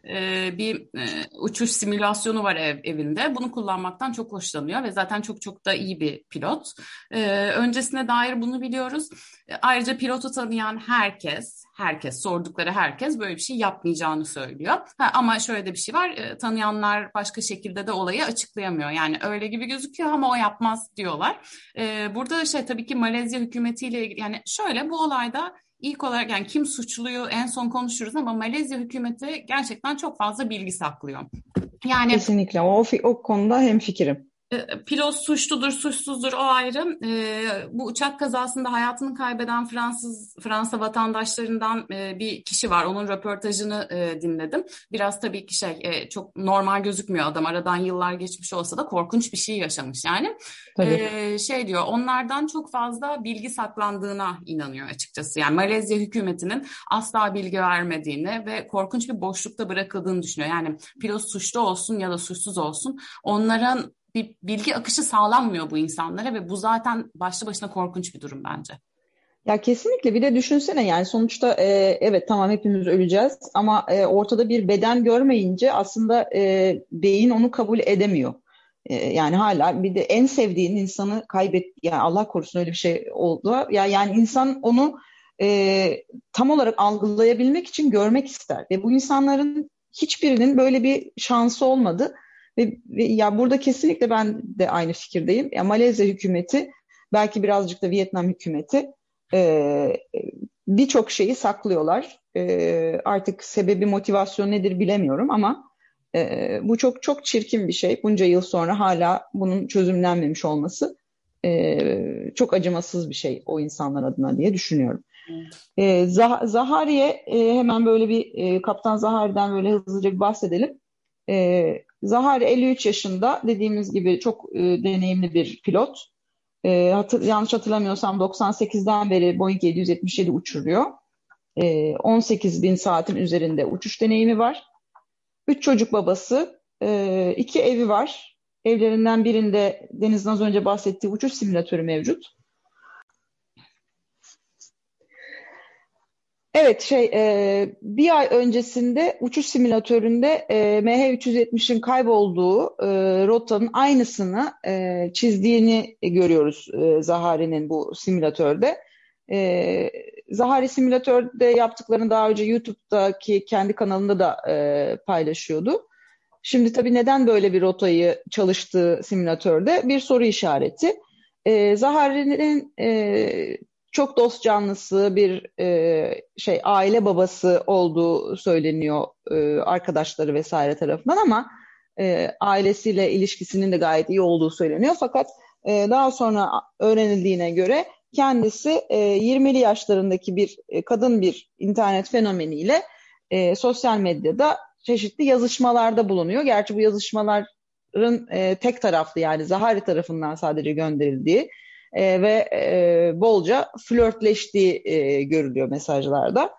e, bir e, uçuş simülasyonu var ev, evinde. Bunu kullanmaktan çok hoşlanıyor ve zaten çok çok da iyi bir pilot. E, öncesine dair bunu biliyoruz. E, ayrıca pilotu tanıyan herkes, herkes, sordukları herkes böyle bir şey yapmayacağını söylüyor. Ha, ama şöyle de bir şey var, e, tanıyanlar başka şekilde de olayı açıklayamıyor. Yani öyle gibi gözüküyor ama o yapmaz diyorlar. E, burada şey tabii ki Malezya hükümetiyle ilgili, yani şöyle bu olayda ilk olarak yani kim suçluyu en son konuşuruz ama Malezya hükümeti gerçekten çok fazla bilgi saklıyor. Yani kesinlikle o, o konuda hem fikrim. E, pilot suçludur, suçsuzdur o ayrı. E, bu uçak kazasında hayatını kaybeden Fransız Fransa vatandaşlarından e, bir kişi var. Onun röportajını e, dinledim. Biraz tabii ki şey e, çok normal gözükmüyor adam. Aradan yıllar geçmiş olsa da korkunç bir şey yaşamış yani. E, şey diyor, onlardan çok fazla bilgi saklandığına inanıyor açıkçası. Yani Malezya hükümetinin asla bilgi vermediğini ve korkunç bir boşlukta bırakıldığını düşünüyor. Yani pilot suçlu olsun ya da suçsuz olsun onların bir bilgi akışı sağlanmıyor bu insanlara ve bu zaten başlı başına korkunç bir durum bence. Ya kesinlikle bir de düşünsene yani sonuçta e, evet tamam hepimiz öleceğiz ama e, ortada bir beden görmeyince aslında e, beyin onu kabul edemiyor. E, yani hala bir de en sevdiğin insanı kaybet yani Allah korusun öyle bir şey oldu. Ya yani insan onu e, tam olarak algılayabilmek için görmek ister ve bu insanların hiçbirinin böyle bir şansı olmadı. Ve, ve ya burada kesinlikle ben de aynı fikirdeyim. Ya Malezya hükümeti belki birazcık da Vietnam hükümeti e, birçok şeyi saklıyorlar. E, artık sebebi motivasyon nedir bilemiyorum ama e, bu çok çok çirkin bir şey. Bunca yıl sonra hala bunun çözümlenmemiş olması e, çok acımasız bir şey o insanlar adına diye düşünüyorum. E, Zah Zahari'ye e, hemen böyle bir e, Kaptan Zahari'den böyle hızlıca bir bahsedelim. E, Zahari 53 yaşında dediğimiz gibi çok e, deneyimli bir pilot. E, hatır, yanlış hatırlamıyorsam 98'den beri Boeing 777 uçuruyor. E, 18 bin saatin üzerinde uçuş deneyimi var. Üç çocuk babası, e, iki evi var. Evlerinden birinde Deniz'in az önce bahsettiği uçuş simülatörü mevcut. Evet şey e, bir ay öncesinde uçuş simülatöründe e, MH370'in kaybolduğu e, rotanın aynısını e, çizdiğini görüyoruz e, Zahari'nin bu simülatörde. E, Zahari simülatörde yaptıklarını daha önce YouTube'daki kendi kanalında da e, paylaşıyordu. Şimdi tabii neden böyle bir rotayı çalıştığı simülatörde bir soru işareti. E, Zahari'nin e, çok dost canlısı bir e, şey aile babası olduğu söyleniyor e, arkadaşları vesaire tarafından ama e, ailesiyle ilişkisinin de gayet iyi olduğu söyleniyor. Fakat e, daha sonra öğrenildiğine göre kendisi e, 20'li yaşlarındaki bir e, kadın bir internet fenomeniyle e, sosyal medyada çeşitli yazışmalarda bulunuyor. Gerçi bu yazışmaların e, tek taraflı yani Zahari tarafından sadece gönderildiği e, ve e, bolca flörtleştiği e, görülüyor mesajlarda.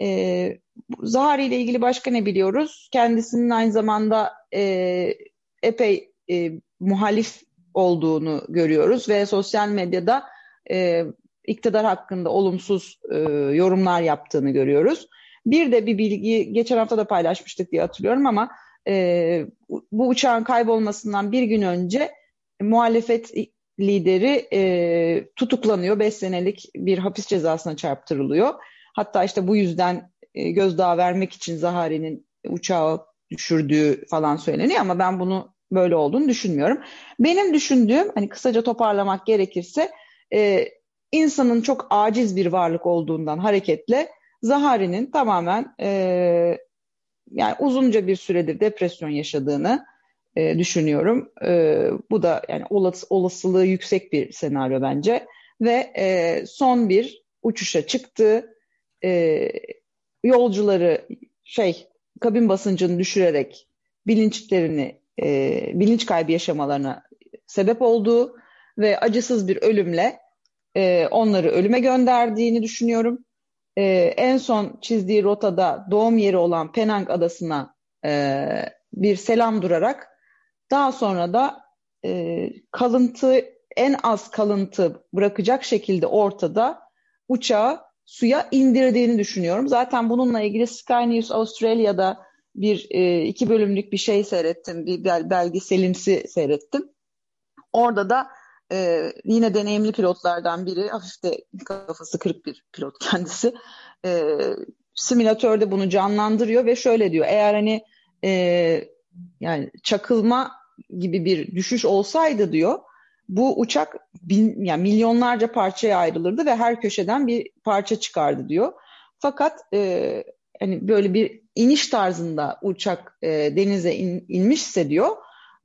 E, Zahari ile ilgili başka ne biliyoruz? Kendisinin aynı zamanda e, epey e, muhalif olduğunu görüyoruz ve sosyal medyada e, iktidar hakkında olumsuz e, yorumlar yaptığını görüyoruz. Bir de bir bilgi geçen hafta da paylaşmıştık diye hatırlıyorum ama e, bu uçağın kaybolmasından bir gün önce muhalefet lideri e, tutuklanıyor. 5 senelik bir hapis cezasına çarptırılıyor. Hatta işte bu yüzden e, gözdağı vermek için Zahari'nin uçağı düşürdüğü falan söyleniyor ama ben bunu böyle olduğunu düşünmüyorum. Benim düşündüğüm hani kısaca toparlamak gerekirse e, insanın çok aciz bir varlık olduğundan hareketle Zahari'nin tamamen e, yani uzunca bir süredir depresyon yaşadığını e, düşünüyorum. E, bu da yani olas, olasılığı yüksek bir senaryo bence. Ve e, son bir uçuşa çıktı. E, yolcuları şey kabin basıncını düşürerek bilinçlerini e, bilinç kaybı yaşamalarına sebep olduğu ve acısız bir ölümle e, onları ölüme gönderdiğini düşünüyorum. E, en son çizdiği rotada doğum yeri olan Penang adasına e, bir selam durarak daha sonra da e, kalıntı en az kalıntı bırakacak şekilde ortada uçağı suya indirdiğini düşünüyorum. Zaten bununla ilgili Sky News Australia'da bir e, iki bölümlük bir şey seyrettim, bir bel belgeselimsi seyrettim. Orada da e, yine deneyimli pilotlardan biri, hafif de kafası kırık bir pilot kendisi, e, simülatörde bunu canlandırıyor ve şöyle diyor, eğer hani e, yani çakılma gibi bir düşüş olsaydı diyor bu uçak bin, yani milyonlarca parçaya ayrılırdı ve her köşeden bir parça çıkardı diyor. Fakat e, hani böyle bir iniş tarzında uçak e, denize in, inmişse diyor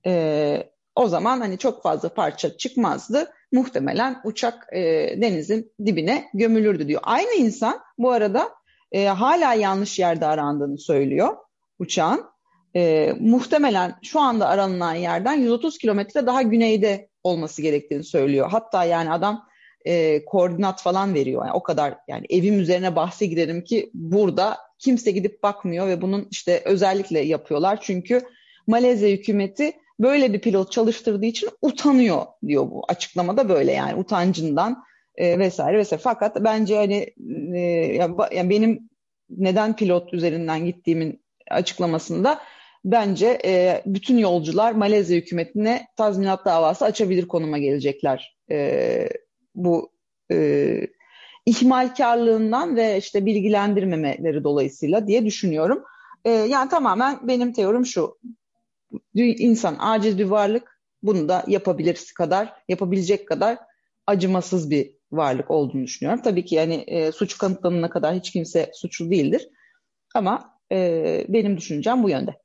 e, O zaman hani çok fazla parça çıkmazdı. Muhtemelen uçak e, denizin dibine gömülürdü diyor. Aynı insan bu arada e, hala yanlış yerde arandığını söylüyor uçağın. E, muhtemelen şu anda aranılan yerden 130 kilometre daha güneyde olması gerektiğini söylüyor. Hatta yani adam e, koordinat falan veriyor. Yani o kadar yani evim üzerine bahse girerim ki burada kimse gidip bakmıyor ve bunun işte özellikle yapıyorlar. Çünkü Malezya hükümeti böyle bir pilot çalıştırdığı için utanıyor diyor bu açıklamada böyle yani utancından e, vesaire vesaire. Fakat bence hani e, yani benim neden pilot üzerinden gittiğimin açıklamasında bence e, bütün yolcular Malezya hükümetine tazminat davası açabilir konuma gelecekler. E, bu e, ihmalkarlığından ve işte bilgilendirmemeleri dolayısıyla diye düşünüyorum. E, yani tamamen benim teorim şu. İnsan aciz bir varlık. Bunu da yapabilir kadar, yapabilecek kadar acımasız bir varlık olduğunu düşünüyorum. Tabii ki yani e, suç kanıtlanana kadar hiç kimse suçlu değildir. Ama e, benim düşüncem bu yönde.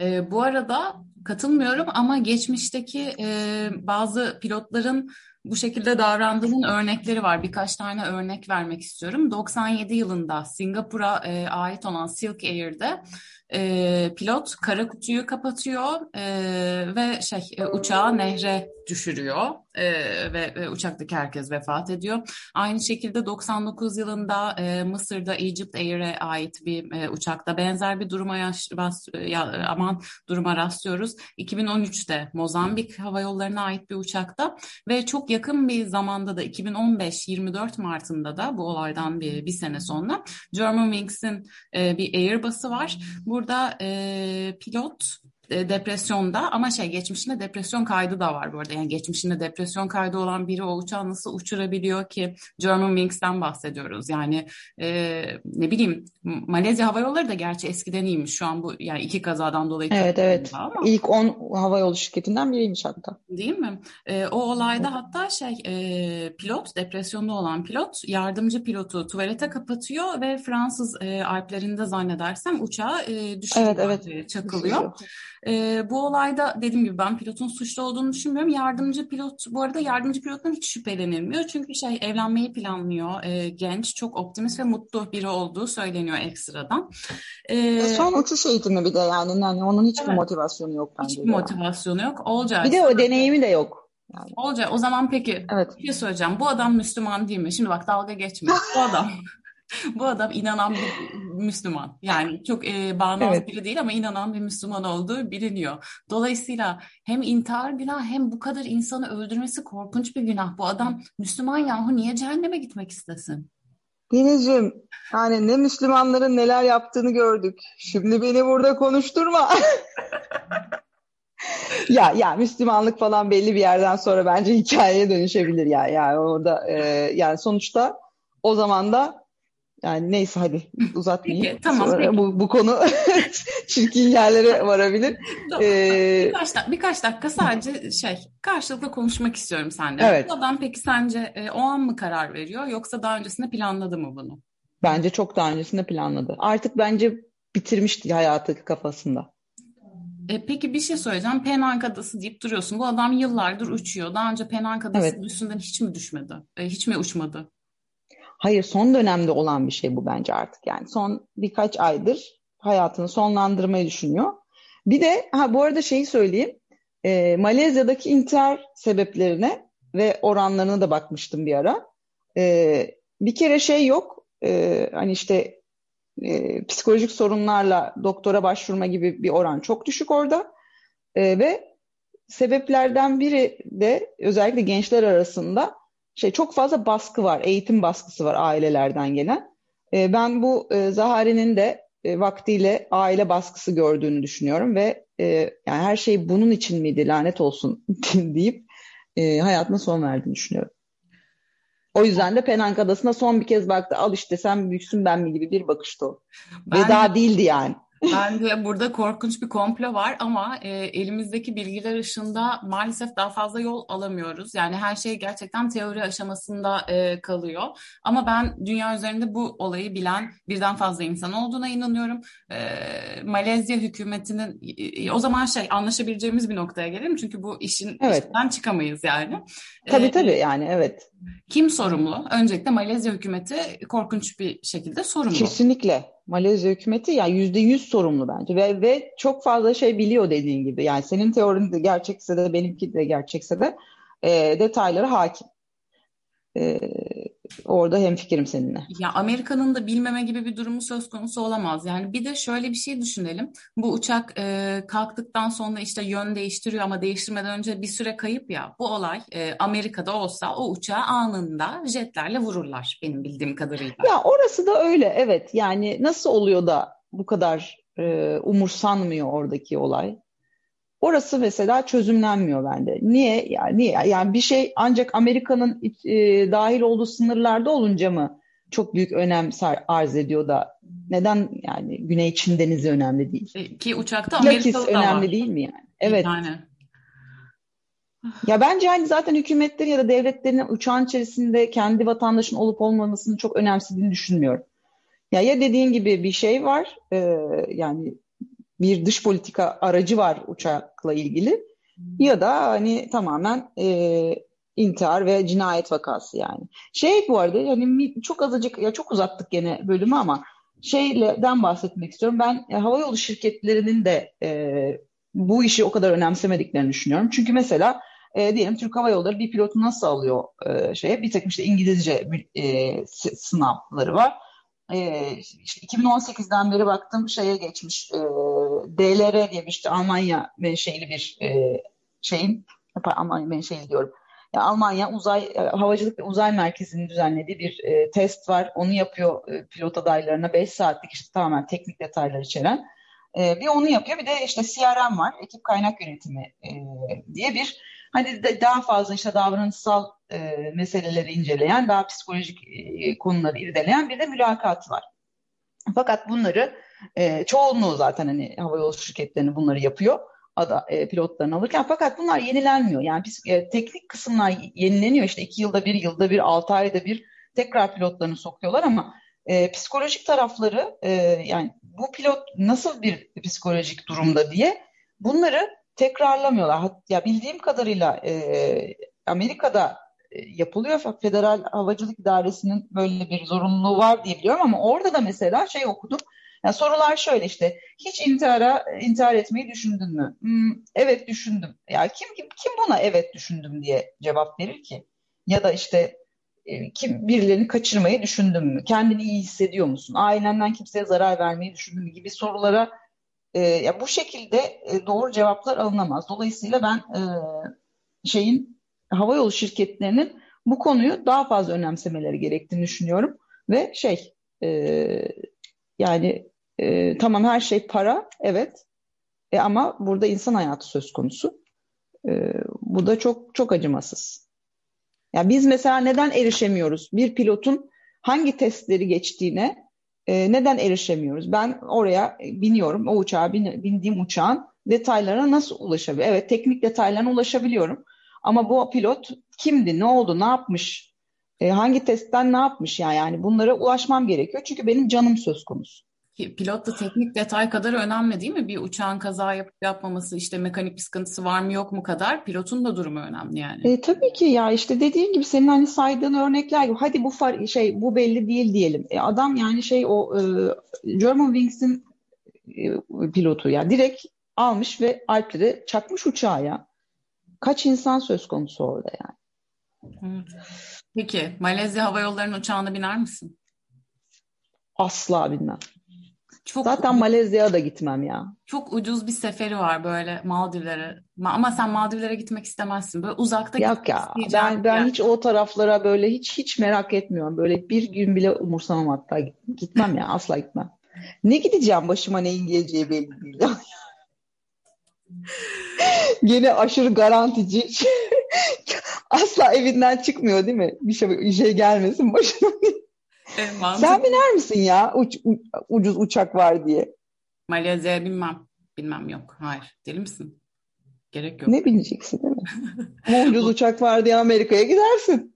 E, bu arada katılmıyorum ama geçmişteki e, bazı pilotların bu şekilde davrandığının örnekleri var. Birkaç tane örnek vermek istiyorum. 97 yılında Singapur'a e, ait olan Silk Air'de e, pilot kara kutuyu kapatıyor e, ve şey e, uçağı nehre düşürüyor e, ve, ve uçaktaki herkes vefat ediyor. Aynı şekilde 99 yılında e, Mısır'da Egypt Air'e ait bir e, uçakta benzer bir duruma yaş, bas, ya, aman duruma rastlıyoruz. 2013'te Mozambik Hava Yolları'na ait bir uçakta ve çok yakın bir zamanda da 2015 24 Mart'ında da bu olaydan bir, bir sene sonra German Wings'in e, bir Airbus'ı var. Burada e, pilot e, depresyonda ama şey geçmişinde depresyon kaydı da var bu arada. Yani geçmişinde depresyon kaydı olan biri o uçağı nasıl uçurabiliyor ki German Wings'ten bahsediyoruz. Yani e, ne bileyim Malezya Hava Yolları da gerçi eskiden iyiymiş. Şu an bu yani iki kazadan dolayı. Evet evet. Ama. İlk 10 hava yolu şirketinden biriymiş hatta. Değil mi? E, o olayda hatta şey e, pilot depresyonda olan pilot yardımcı pilotu tuvalete kapatıyor ve Fransız e, Alplerinde zannedersem uçağı e, düşürüyor. Evet evet. Çakılıyor. Düşürüyor. E, bu olayda dediğim gibi ben pilotun suçlu olduğunu düşünmüyorum. Yardımcı pilot bu arada yardımcı pilottan hiç şüphelenilmiyor. Çünkü şey evlenmeyi planlıyor. E, genç, çok optimist ve mutlu biri olduğu söyleniyor ekstradan. E, Son uçuş eğitimi bir de yani. yani onun hiçbir evet. motivasyonu yok bence. Hiçbir motivasyonu yok. Olacak. Bir de o deneyimi de yok. Yani. Olacak. O zaman peki evet. bir şey söyleyeceğim. Bu adam Müslüman değil mi? Şimdi bak dalga geçme. Bu adam Bu adam inanan bir Müslüman. Yani çok e, bağnaz evet. biri değil ama inanan bir Müslüman olduğu biliniyor. Dolayısıyla hem intihar günah hem bu kadar insanı öldürmesi korkunç bir günah. Bu adam Müslüman yahu niye cehenneme gitmek istesin? Denizciğim yani ne Müslümanların neler yaptığını gördük. Şimdi beni burada konuşturma. ya ya Müslümanlık falan belli bir yerden sonra bence hikayeye dönüşebilir ya. Yani orada e, yani sonuçta o zaman da yani neyse hadi uzatmayayım. Peki, tamam, Sonra peki. Bu, bu konu çirkin yerlere varabilir. Tamam. Ee, birkaç, da, birkaç dakika sadece şey karşılıklı konuşmak istiyorum seninle. Evet. Bu adam peki sence e, o an mı karar veriyor yoksa daha öncesinde planladı mı bunu? Bence çok daha öncesinde planladı. Artık bence bitirmişti hayatı kafasında. E, peki bir şey söyleyeceğim. Penang Adası deyip duruyorsun. Bu adam yıllardır uçuyor. Daha önce Penang Adası evet. üstünden hiç mi düşmedi? E, hiç mi uçmadı? Hayır son dönemde olan bir şey bu bence artık yani son birkaç aydır hayatını sonlandırmayı düşünüyor. Bir de ha bu arada şeyi söyleyeyim. E, Malezya'daki intihar sebeplerine ve oranlarına da bakmıştım bir ara. E, bir kere şey yok. E, hani işte e, psikolojik sorunlarla doktora başvurma gibi bir oran çok düşük orada. E, ve sebeplerden biri de özellikle gençler arasında şey çok fazla baskı var, eğitim baskısı var ailelerden gelen. E, ben bu e, Zahari'nin de e, vaktiyle aile baskısı gördüğünü düşünüyorum ve e, yani her şey bunun için miydi lanet olsun deyip e, hayatına son verdiğini düşünüyorum. O yüzden de Penang Adası'na son bir kez baktı. Al işte sen büyüksün ben mi gibi bir bakıştı o. Ben, Ve daha değildi yani. Bence burada korkunç bir komplo var ama e, elimizdeki bilgiler ışığında maalesef daha fazla yol alamıyoruz. Yani her şey gerçekten teori aşamasında e, kalıyor. Ama ben dünya üzerinde bu olayı bilen birden fazla insan olduğuna inanıyorum. E, Malezya hükümetinin e, o zaman şey anlaşabileceğimiz bir noktaya gelelim. Çünkü bu işin evet. içinden çıkamayız yani. Tabii e, tabii yani evet. Kim sorumlu? Öncelikle Malezya hükümeti korkunç bir şekilde sorumlu. Kesinlikle. Malezya hükümeti yani yüzde yüz sorumlu bence ve ve çok fazla şey biliyor dediğin gibi yani senin teorin de gerçekse de benimki de gerçekse de e, detayları hakim. E, orada hemfikirim seninle. Ya Amerika'nın da bilmeme gibi bir durumu söz konusu olamaz. Yani bir de şöyle bir şey düşünelim. Bu uçak e, kalktıktan sonra işte yön değiştiriyor ama değiştirmeden önce bir süre kayıp ya. Bu olay e, Amerika'da olsa o uçağı anında jetlerle vururlar benim bildiğim kadarıyla. Ya orası da öyle evet. Yani nasıl oluyor da bu kadar e, umursanmıyor oradaki olay? Orası mesela çözümlenmiyor bende. Niye? Yani niye? Yani bir şey ancak Amerika'nın e, dahil olduğu sınırlarda olunca mı çok büyük önem arz ediyor da neden yani Güney Çin Denizi önemli değil? E, ki uçakta Amerikalı da önemli değil mi yani? Evet. Yani. Ya bence hani zaten hükümetlerin ya da devletlerin uçağın içerisinde kendi vatandaşın olup olmamasını çok önemsediğini düşünmüyorum. Ya ya dediğin gibi bir şey var e, yani bir dış politika aracı var uçakla ilgili ya da hani tamamen e, intihar ve cinayet vakası yani. Şey bu arada yani çok azıcık ya çok uzattık gene bölümü ama şeyden bahsetmek istiyorum. Ben e, havayolu şirketlerinin de e, bu işi o kadar önemsemediklerini düşünüyorum. Çünkü mesela e, diyelim Türk Hava Yolları bir pilotu nasıl alıyor e, şeye bir takım işte İngilizce e, sınavları var e, işte 2018'den beri baktım şeye geçmiş e, DLR diye işte Almanya menşeli bir e, şeyin Almanya menşeli diyorum. Yani Almanya uzay e, havacılık ve uzay merkezinin düzenlediği bir e, test var. Onu yapıyor e, pilot adaylarına 5 saatlik işte tamamen teknik detaylar içeren. E, bir onu yapıyor bir de işte CRM var. Ekip kaynak yönetimi e, diye bir hani de, daha fazla işte davranışsal e, meseleleri inceleyen, daha psikolojik e, konuları irdeleyen bir de mülakat var. Fakat bunları e, çoğunluğu zaten hani havayolu şirketlerini bunları yapıyor ada, e, pilotlarını alırken fakat bunlar yenilenmiyor. Yani biz, e, teknik kısımlar yenileniyor işte iki yılda bir, yılda bir, altı ayda bir tekrar pilotlarını sokuyorlar ama e, psikolojik tarafları e, yani bu pilot nasıl bir psikolojik durumda diye bunları tekrarlamıyorlar. Ya bildiğim kadarıyla e, Amerika'da e, yapılıyor. Federal Havacılık İdaresi'nin böyle bir zorunluluğu var diye biliyorum ama orada da mesela şey okudum. Yani sorular şöyle işte hiç intihara intihar etmeyi düşündün mü? Hmm, evet düşündüm. Ya kim kim buna evet düşündüm diye cevap verir ki? Ya da işte e, kim birilerini kaçırmayı düşündün mü? Kendini iyi hissediyor musun? Ailenden kimseye zarar vermeyi düşündün mü gibi sorulara e, ya bu şekilde e, doğru cevaplar alınamaz. Dolayısıyla ben e, şeyin havayolu şirketlerinin bu konuyu daha fazla önemsemeleri gerektiğini düşünüyorum ve şey e, yani e, tamam her şey para evet e, ama burada insan hayatı söz konusu. E, bu da çok çok acımasız. Ya biz mesela neden erişemiyoruz? Bir pilotun hangi testleri geçtiğine e, neden erişemiyoruz? Ben oraya biniyorum, o uçağa bin, bindiğim uçağın detaylarına nasıl ulaşabiliyorum? Evet, teknik detaylarına ulaşabiliyorum. Ama bu pilot kimdi, ne oldu, ne yapmış, e, hangi testten ne yapmış yani, yani bunlara ulaşmam gerekiyor. Çünkü benim canım söz konusu. Pilot da teknik detay kadar önemli değil mi? Bir uçağın kaza yapıp yapmaması, işte mekanik bir sıkıntısı var mı yok mu kadar pilotun da durumu önemli yani. E, tabii ki ya işte dediğin gibi senin hani saydığın örnekler gibi hadi bu far, şey bu belli değil diyelim. E, adam yani şey o e, German Wings'in e, pilotu ya direkt almış ve Alplere çakmış uçağı ya. Kaç insan söz konusu orada yani. Peki Malezya Hava Yolları'nın uçağına biner misin? Asla binmem. Çok Zaten Malezya'ya da gitmem ya. Çok ucuz bir seferi var böyle Maldivlere. Ama sen Maldivlere gitmek istemezsin. Böyle uzakta Yok ya. Ben ben hiç o taraflara böyle hiç hiç merak etmiyorum. Böyle bir gün bile umursamam hatta. Gitmem ya asla gitmem. Ne gideceğim başıma neyin geleceği belli değil. Gene aşırı garantici. asla evinden çıkmıyor değil mi? Bir şey, bir şey gelmesin başına. Sen biner misin ya uç, u, ucuz uçak var diye? Malezya bilmem. Bilmem yok. Hayır. Deli misin? Gerek yok. Ne bileceksin değil mi? Ama ucuz uçak var diye Amerika'ya gidersin.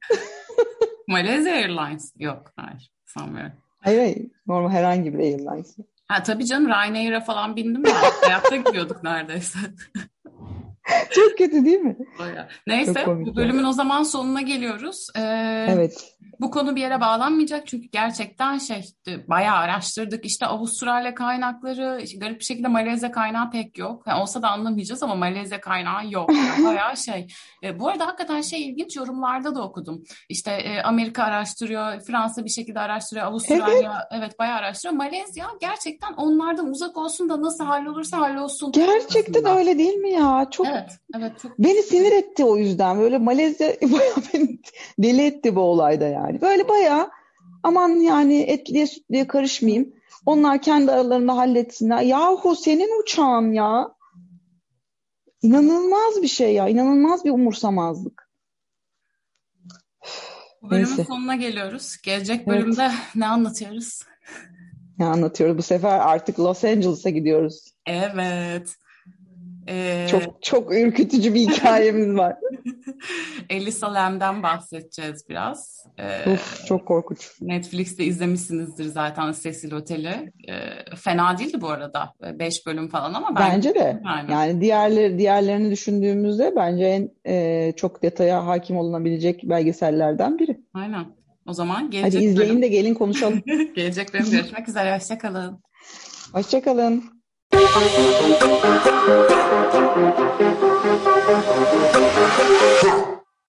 Malezya Airlines. Yok. Hayır. Sanmıyorum. Hayır hayır. Normal herhangi bir airlines. Ha tabii canım Ryanair'a falan bindim ben. Hayatta gidiyorduk neredeyse. Çok kötü değil mi? Bayağı. Neyse bu bölümün o zaman sonuna geliyoruz. Ee, Evet. Bu konu bir yere bağlanmayacak çünkü gerçekten şey bayağı araştırdık. İşte Avustralya kaynakları, garip bir şekilde Malezya kaynağı pek yok. Yani olsa da anlamayacağız ama Malezya kaynağı yok. Yani bayağı şey. E, bu arada hakikaten şey ilginç yorumlarda da okudum. İşte e, Amerika araştırıyor, Fransa bir şekilde araştırıyor, Avustralya evet, evet bayağı araştırıyor. Malezya gerçekten onlardan uzak olsun da nasıl hallolursa hallolsun. Gerçekten aslında. öyle değil mi ya? Çok Evet, evet çok beni sinir etti o yüzden. Böyle Malezya bayağı beni deli etti bu olayda yani. Böyle bayağı aman yani etliye sütlüye karışmayayım. Onlar kendi aralarında halletsinler. Yahu senin uçağın ya. İnanılmaz bir şey ya. İnanılmaz bir umursamazlık. Bu bölümün Neyse. sonuna geliyoruz. Gelecek Evet. bölümde ne anlatıyoruz? Ne anlatıyoruz? Bu sefer artık Los Angeles'a gidiyoruz. Evet. Ee, Çok çok ürkütücü bir hikayemiz var. Elisa Lam'den bahsedeceğiz biraz. Ee, Uf, çok korkunç. Netflix'te izlemişsinizdir zaten Cecil Otel'i. Ee, fena değildi bu arada. Beş bölüm falan ama ben Bence de. Aynen. Yani diğerleri diğerlerini düşündüğümüzde bence en e, çok detaya hakim olunabilecek belgesellerden biri. Aynen. O zaman Hadi gelecek izleyin bölüm, de gelin konuşalım. gelecek bölüm görüşmek üzere. Hoşçakalın. Hoşçakalın. Yeah.